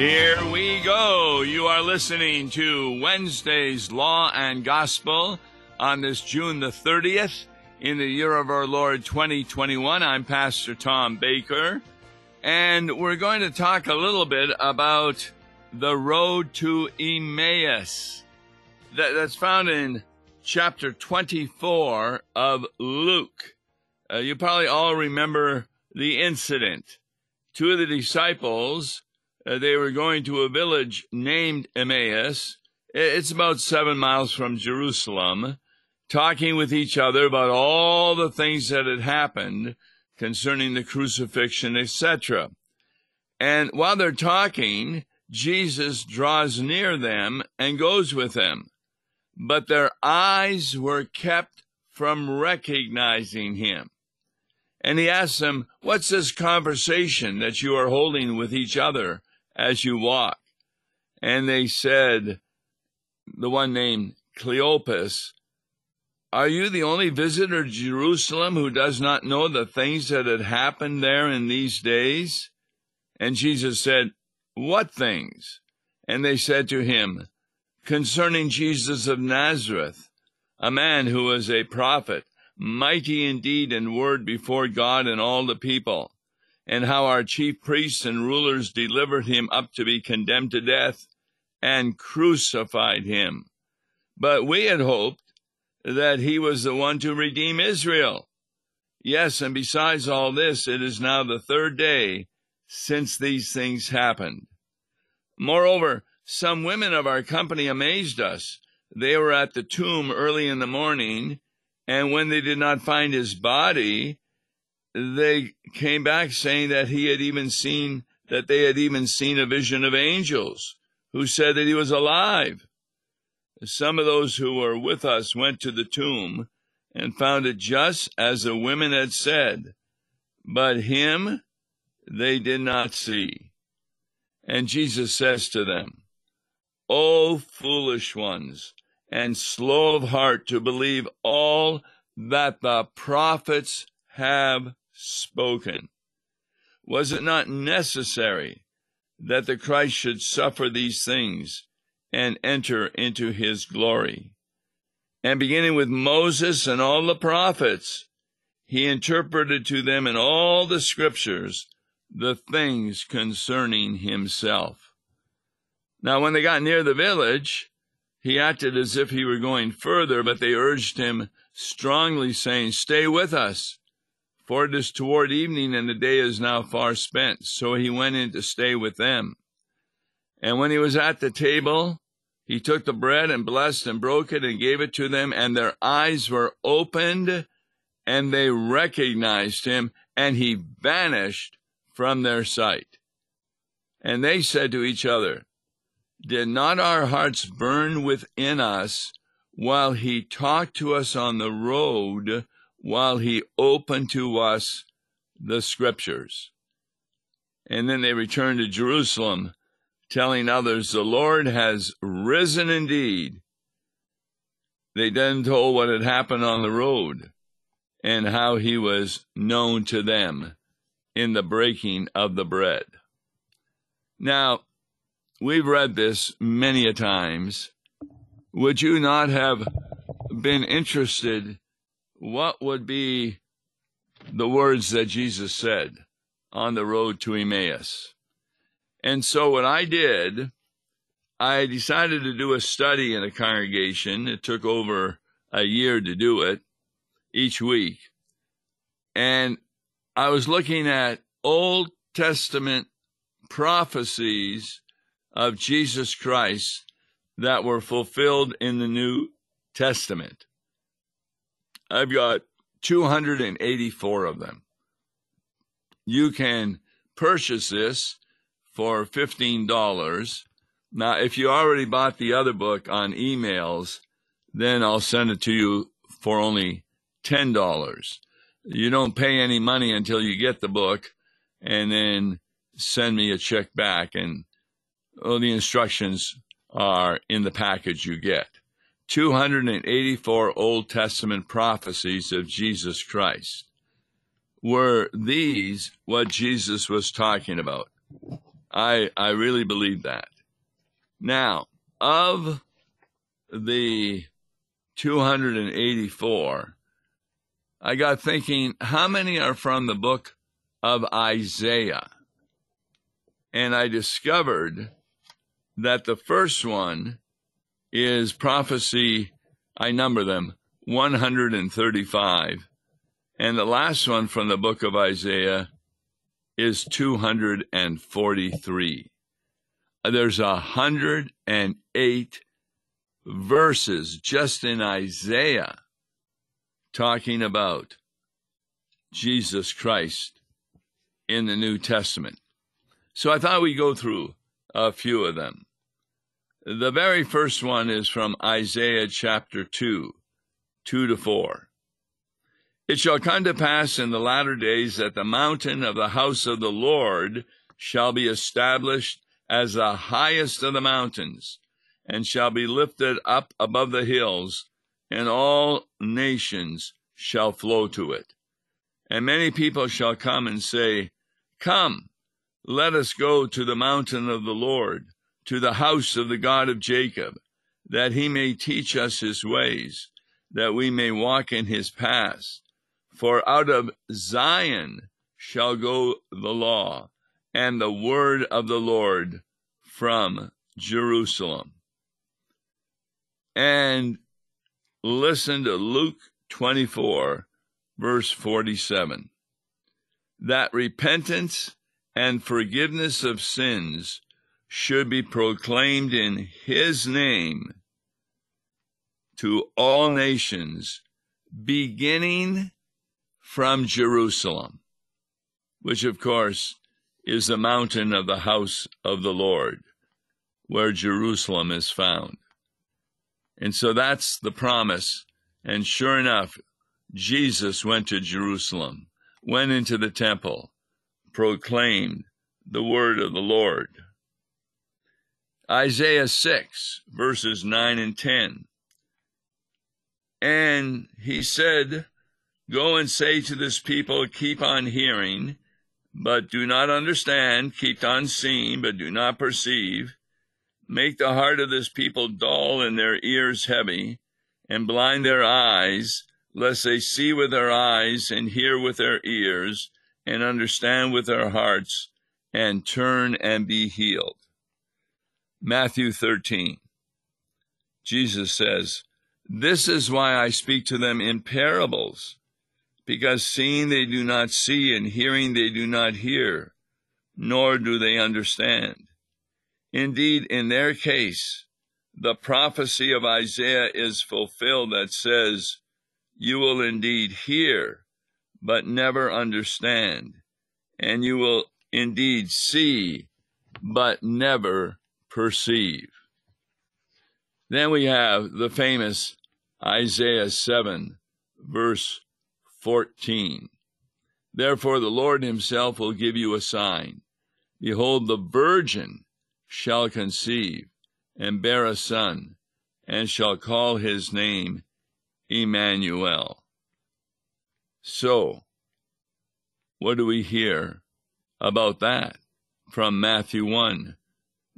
Here we go. You are listening to Wednesday's Law and Gospel on this June the 30th in the year of our Lord 2021. I'm Pastor Tom Baker, and we're going to talk a little bit about the road to Emmaus. That, that's found in chapter 24 of Luke. Uh, you probably all remember the incident. Two of the disciples, uh, they were going to a village named Emmaus. It's about seven miles from Jerusalem, talking with each other about all the things that had happened concerning the crucifixion, etc. And while they're talking, Jesus draws near them and goes with them. But their eyes were kept from recognizing him. And he asks them, What's this conversation that you are holding with each other as you walk? And they said, The one named Cleopas, Are you the only visitor to Jerusalem who does not know the things that had happened there in these days? And Jesus said, What things? And they said to him, Concerning Jesus of Nazareth, a man who was a prophet mighty indeed in word before God and all the people, and how our chief priests and rulers delivered him up to be condemned to death and crucified him. But we had hoped that he was the one to redeem Israel. Yes, and besides all this, it is now the third day since these things happened. Moreover, some women of our company amazed us. They were at the tomb early in the morning and when they did not find his body, they came back saying that he had even seen, that they had even seen a vision of angels who said that he was alive. Some of those who were with us went to the tomb and found it just as the women had said, but him they did not see. And Jesus says to them, O foolish ones, and slow of heart to believe all that the prophets have spoken. Was it not necessary that the Christ should suffer these things and enter into his glory? And beginning with Moses and all the prophets, he interpreted to them in all the scriptures the things concerning himself. Now, when they got near the village, he acted as if he were going further, but they urged him strongly, saying, Stay with us, for it is toward evening, and the day is now far spent. So he went in to stay with them. And when he was at the table, he took the bread and blessed and broke it and gave it to them, and their eyes were opened, and they recognized him, and he vanished from their sight. And they said to each other, did not our hearts burn within us while he talked to us on the road, while he opened to us the scriptures? And then they returned to Jerusalem, telling others, The Lord has risen indeed. They then told what had happened on the road and how he was known to them in the breaking of the bread. Now, We've read this many a times. Would you not have been interested? What would be the words that Jesus said on the road to Emmaus? And so what I did, I decided to do a study in a congregation. It took over a year to do it each week. And I was looking at Old Testament prophecies of Jesus Christ that were fulfilled in the New Testament. I've got 284 of them. You can purchase this for $15. Now, if you already bought the other book on Emmaus, then I'll send it to you for only $10. You don't pay any money until you get the book and then send me a check back and well, the instructions are in the package you get. 284 Old Testament prophecies of Jesus Christ. Were these what Jesus was talking about? I I really believe that. Now, of the 284, I got thinking, how many are from the book of Isaiah? And I discovered that the first one is prophecy, I number them, 135. And the last one from the book of Isaiah is 243. There's a 108 verses just in Isaiah talking about Jesus Christ in the New Testament. So I thought we'd go through a few of them. The very first one is from Isaiah chapter 2, 2 to 4. It shall come to pass in the latter days that the mountain of the house of the Lord shall be established as the highest of the mountains, and shall be lifted up above the hills, and all nations shall flow to it. And many people shall come and say, Come, let us go to the mountain of the Lord to the house of the God of Jacob, that he may teach us his ways, that we may walk in his paths. For out of Zion shall go the law, and the word of the Lord from Jerusalem. And listen to Luke 24, verse 47. That repentance and forgiveness of sins should be proclaimed in his name to all nations, beginning from Jerusalem, which of course is the mountain of the house of the Lord, where Jerusalem is found. And so that's the promise. And sure enough, Jesus went to Jerusalem, went into the temple, proclaimed the word of the Lord. Isaiah 6, verses 9 and 10. And he said, Go and say to this people, Keep on hearing, but do not understand, keep on seeing, but do not perceive. Make the heart of this people dull and their ears heavy, and blind their eyes, lest they see with their eyes, and hear with their ears, and understand with their hearts, and turn and be healed. Matthew 13. Jesus says, This is why I speak to them in parables, because seeing they do not see, and hearing they do not hear, nor do they understand. Indeed, in their case, the prophecy of Isaiah is fulfilled that says, You will indeed hear, but never understand, and you will indeed see, but never perceive. Then we have the famous Isaiah 7, verse 14. Therefore, the Lord himself will give you a sign. Behold, the virgin shall conceive and bear a son, and shall call his name Emmanuel. So, what do we hear about that from Matthew 1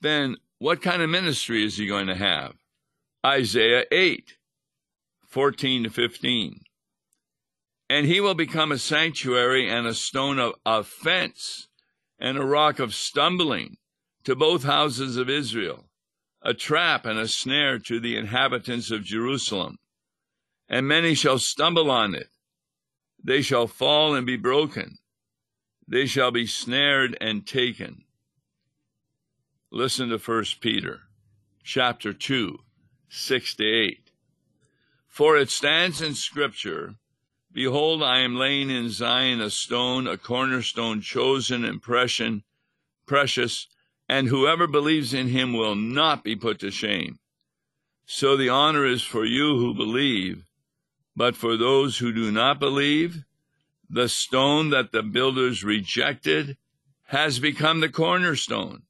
then what kind of ministry is he going to have? Isaiah 8, 14 to 15. And he will become a sanctuary and a stone of offense and a rock of stumbling to both houses of Israel, a trap and a snare to the inhabitants of Jerusalem. And many shall stumble on it. They shall fall and be broken. They shall be snared and taken. Listen to 1 Peter chapter 2, 6 to 8. For it stands in Scripture, Behold, I am laying in Zion a stone, a cornerstone chosen and precious, and whoever believes in him will not be put to shame. So the honor is for you who believe, but for those who do not believe, the stone that the builders rejected has become the cornerstone,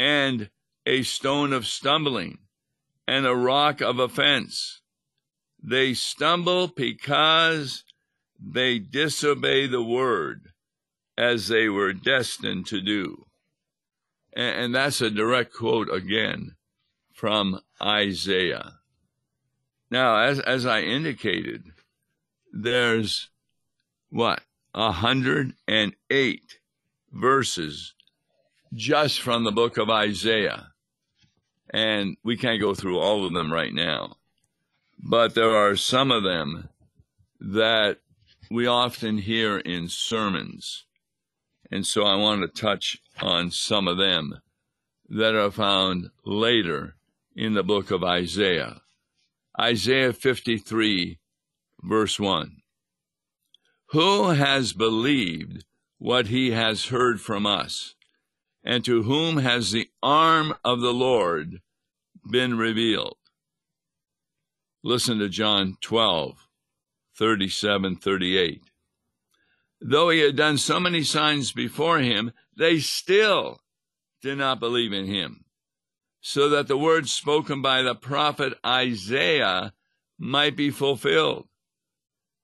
and a stone of stumbling, and a rock of offense they stumble because they disobey the word as they were destined to do. And, that's a direct quote again from Isaiah. Now, as, as I indicated, there's what? 108 verses just from the book of Isaiah. And we can't go through all of them right now but there are some of them that we often hear in sermons. And so I want to touch on some of them that are found later in the book of Isaiah. Isaiah 53, verse 1. Who has believed what he has heard from us? And to whom has the arm of the Lord been revealed? Listen to John 12, 37, 38. Though he had done so many signs before him, they still did not believe in him, so that the words spoken by the prophet Isaiah might be fulfilled.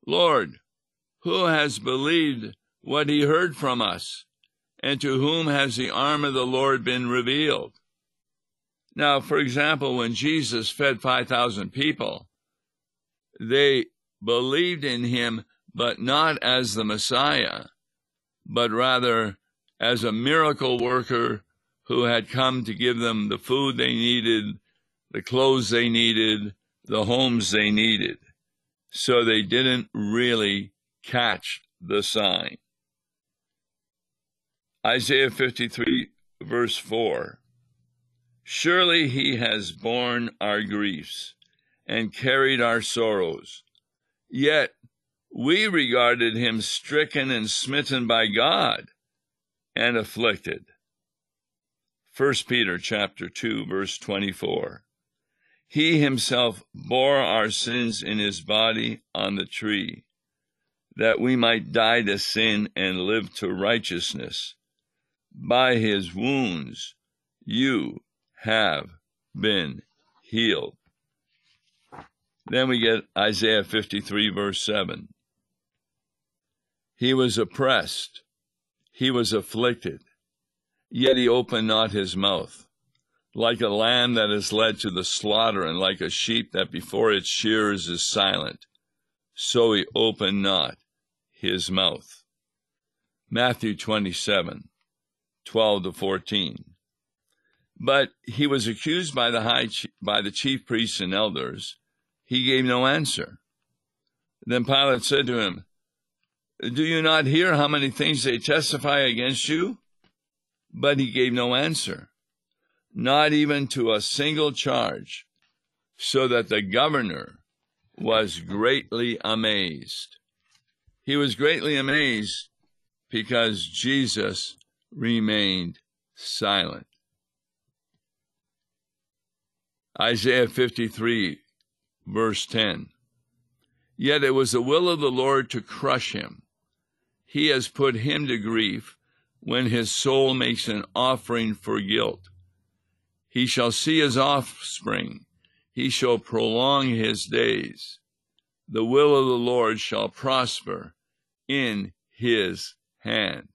Lord, who has believed what he heard from us, and to whom has the arm of the Lord been revealed? Now, for example, when Jesus fed 5,000 people, they believed in him, but not as the Messiah, but rather as a miracle worker who had come to give them the food they needed, the clothes they needed, the homes they needed. So they didn't really catch the sign. Isaiah 53, verse 4 Surely he has borne our griefs and carried our sorrows. Yet we regarded him stricken and smitten by God and afflicted. 1 Peter chapter 2 verse 24. He himself bore our sins in his body on the tree, that we might die to sin and live to righteousness. By his wounds you have been healed. Then we get Isaiah 53, verse 7. He was oppressed, he was afflicted, yet he opened not his mouth. Like a lamb that is led to the slaughter, and like a sheep that before its shears is silent, so he opened not his mouth. Matthew 27, 12 to 14. But he was accused by the high, by the chief priests and elders he gave no answer. Then Pilate said to him, Do you not hear how many things they testify against you? But he gave no answer, not even to a single charge, so that the governor was greatly amazed. He was greatly amazed because Jesus remained silent. Isaiah 53 verse 10. Yet it was the will of the Lord to crush him. He has put him to grief when his soul makes an offering for guilt. He shall see his offspring. He shall prolong his days. The will of the Lord shall prosper in his hand.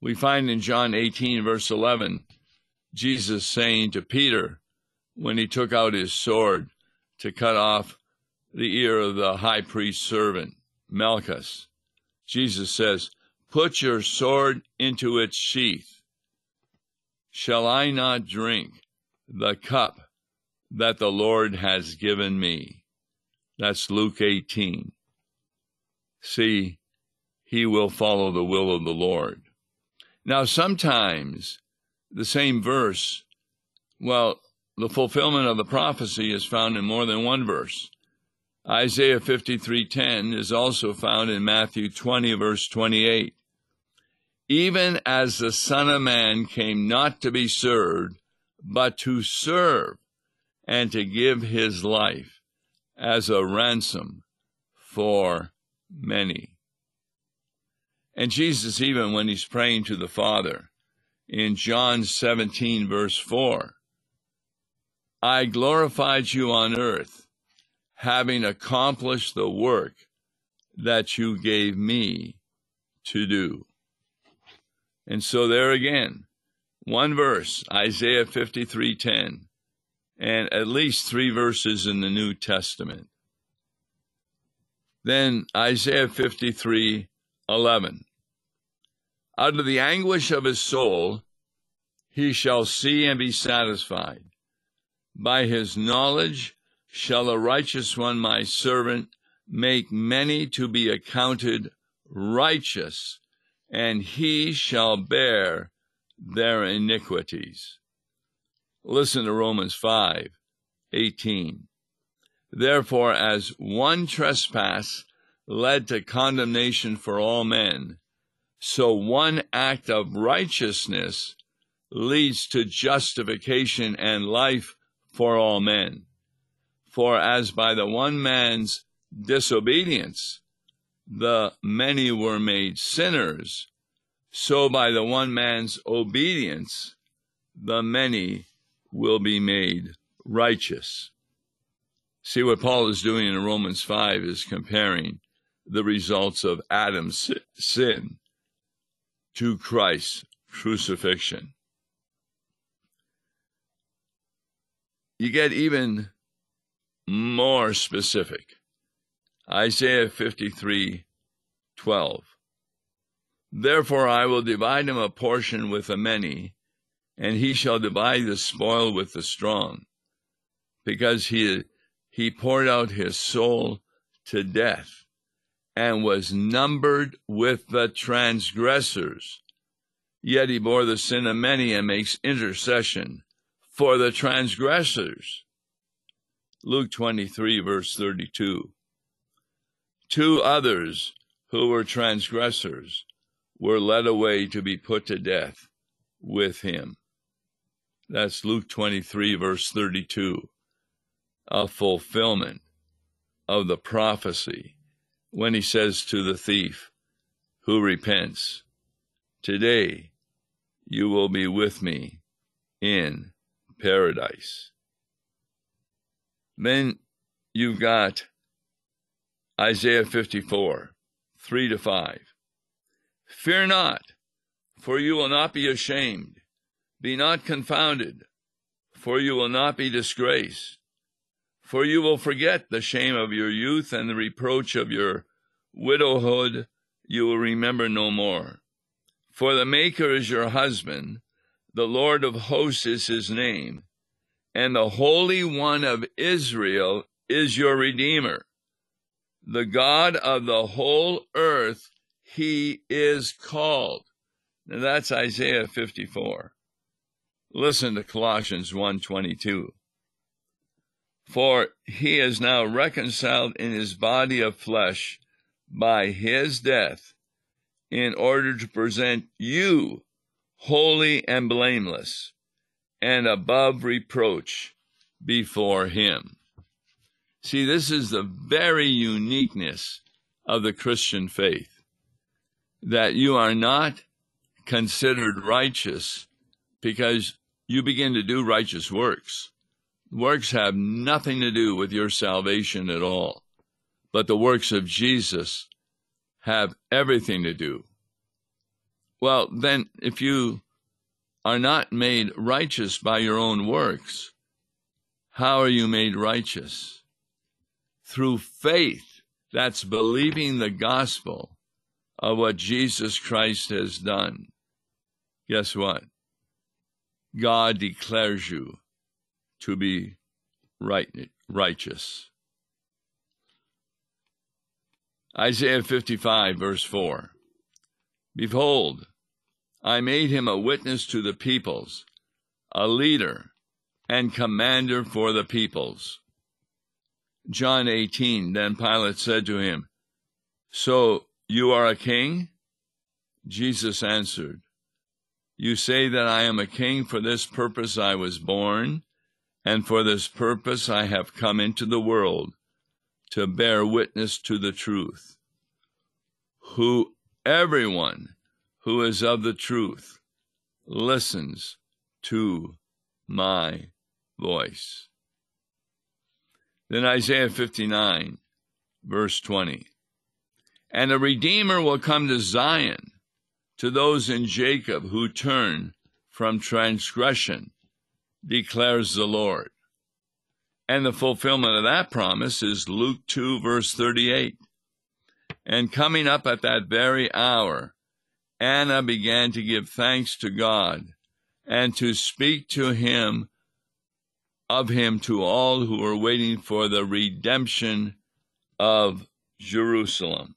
We find in John 18, verse 11, Jesus saying to Peter, when he took out his sword to cut off the ear of the high priest's servant, Malchus. Jesus says, Put your sword into its sheath. Shall I not drink the cup that the Lord has given me? That's Luke 18. See, he will follow the will of the Lord. Now, sometimes the same verse, well, the fulfillment of the prophecy is found in more than one verse. Isaiah 53:10 is also found in Matthew 20 verse 28. Even as the son of man came not to be served, but to serve and to give his life as a ransom for many. And Jesus, even when he's praying to the Father in John 17, verse 4, I glorified you on earth, having accomplished the work that you gave me to do. And so there again, one verse, Isaiah 53:10, and at least three verses in the New Testament. Then Isaiah 53:11. Out of the anguish of his soul, he shall see and be satisfied. By his knowledge shall the righteous one, my servant, make many to be accounted righteous, and he shall bear their iniquities. Listen to Romans 5 18. Therefore, as one trespass led to condemnation for all men, so one act of righteousness leads to justification and life for all men. For as by the one man's disobedience the many were made sinners, so by the one man's obedience the many will be made righteous. See what Paul is doing in Romans 5 is comparing the results of Adam's sin to Christ's crucifixion. You get even more specific. Isaiah 53 12. Therefore I will divide him a portion with the many, and he shall divide the spoil with the strong, because he, he poured out his soul to death and was numbered with the transgressors. Yet he bore the sin of many and makes intercession for the transgressors. Luke 23, verse 32. Two others who were transgressors were led away to be put to death with him. That's Luke 23, verse 32. A fulfillment of the prophecy when he says to the thief who repents, Today you will be with me in paradise. Then you've got Isaiah 54, 3 to 5. Fear not, for you will not be ashamed. Be not confounded, for you will not be disgraced. For you will forget the shame of your youth and the reproach of your widowhood you will remember no more. For the Maker is your husband, the Lord of hosts is his name, and the Holy One of Israel is your Redeemer. The God of the whole earth, he is called. Now that's Isaiah 54. Listen to Colossians 1:22. For he is now reconciled in his body of flesh by his death in order to present you holy and blameless and above reproach before him. See, this is the very uniqueness of the Christian faith that you are not considered righteous because you begin to do righteous works. Works have nothing to do with your salvation at all, but the works of Jesus have everything to do. Well, then, if you are not made righteous by your own works, how are you made righteous? Through faith, that's believing the gospel of what Jesus Christ has done, guess what? God declares you to be right, righteous. Isaiah 55, verse 4 Behold, I made him a witness to the peoples, a leader and commander for the peoples. John 18, then Pilate said to him, So you are a king? Jesus answered, You say that I am a king, for this purpose I was born, and for this purpose I have come into the world, to bear witness to the truth. Who everyone who is of the truth listens to my voice. Then Isaiah 59, verse 20. And a Redeemer will come to Zion, to those in Jacob who turn from transgression, declares the Lord. And the fulfillment of that promise is Luke 2, verse 38. And coming up at that very hour, Anna began to give thanks to God and to speak to him of him to all who were waiting for the redemption of Jerusalem.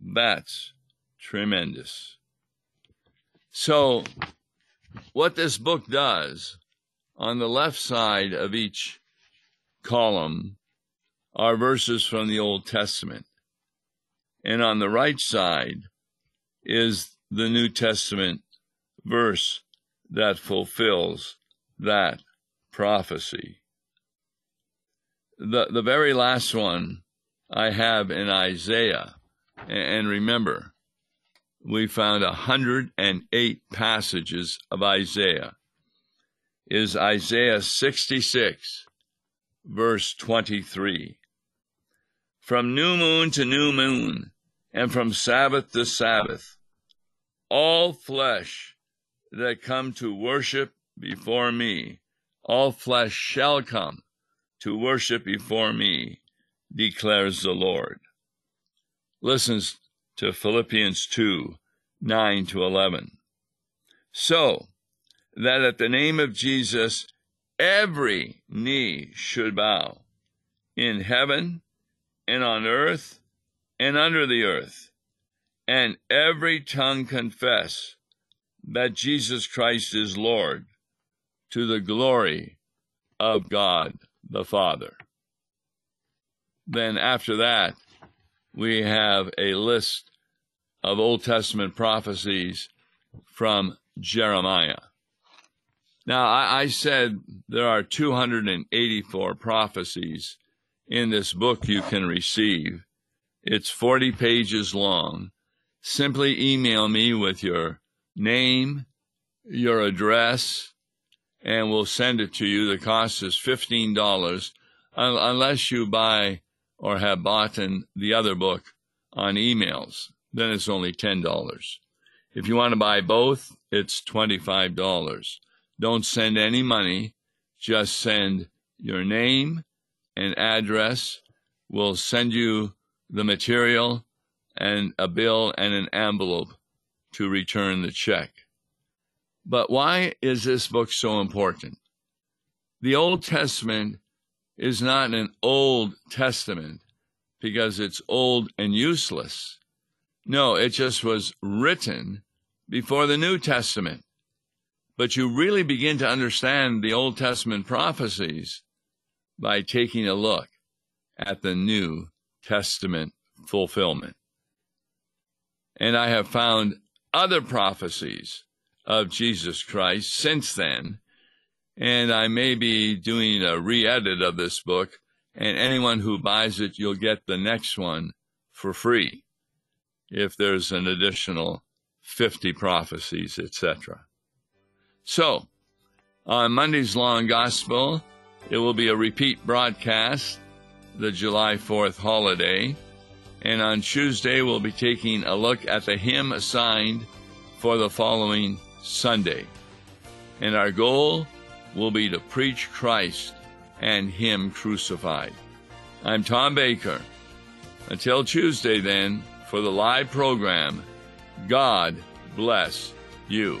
That's tremendous. So, what this book does on the left side of each column are verses from the Old Testament. And on the right side is the New Testament verse that fulfills that prophecy. The, the very last one I have in Isaiah and remember, we found 108 passages of Isaiah. Is Isaiah 66, verse 23. From new moon to new moon, and from Sabbath to Sabbath, all flesh that come to worship before me, all flesh shall come to worship before me, declares the Lord listens to Philippians 2 9 to 11. So that at the name of Jesus, every knee should bow in heaven and on earth and under the earth, and every tongue confess that Jesus Christ is Lord to the glory of God the Father. Then after that, we have a list of Old Testament prophecies from Jeremiah. Now, I, I, said there are 284 prophecies in this book you can receive. It's 40 pages long. Simply email me with your name, your address, and we'll send it to you. The cost is $15 unless you buy or have bought in the other book on Emmaus, then it's only $10. If you want to buy both, it's $25. Don't send any money, just send your name and address. We'll send you the material and a bill and an envelope to return the check. But why is this book so important? The Old Testament is not an Old Testament because it's old and useless. No, it just was written before the New Testament. But you really begin to understand the Old Testament prophecies by taking a look at the New Testament fulfillment. And I have found other prophecies of Jesus Christ since then and I may be doing a re edit of this book, and anyone who buys it, you'll get the next one for free if there's an additional 50 prophecies, etc. So, on Monday's Law and Gospel, it will be a repeat broadcast, the July 4th holiday. And on Tuesday, we'll be taking a look at the hymn assigned for the following Sunday. And our goal will be to preach Christ and Him crucified. I'm Tom Baker. Until Tuesday, then, for the live program. God bless you.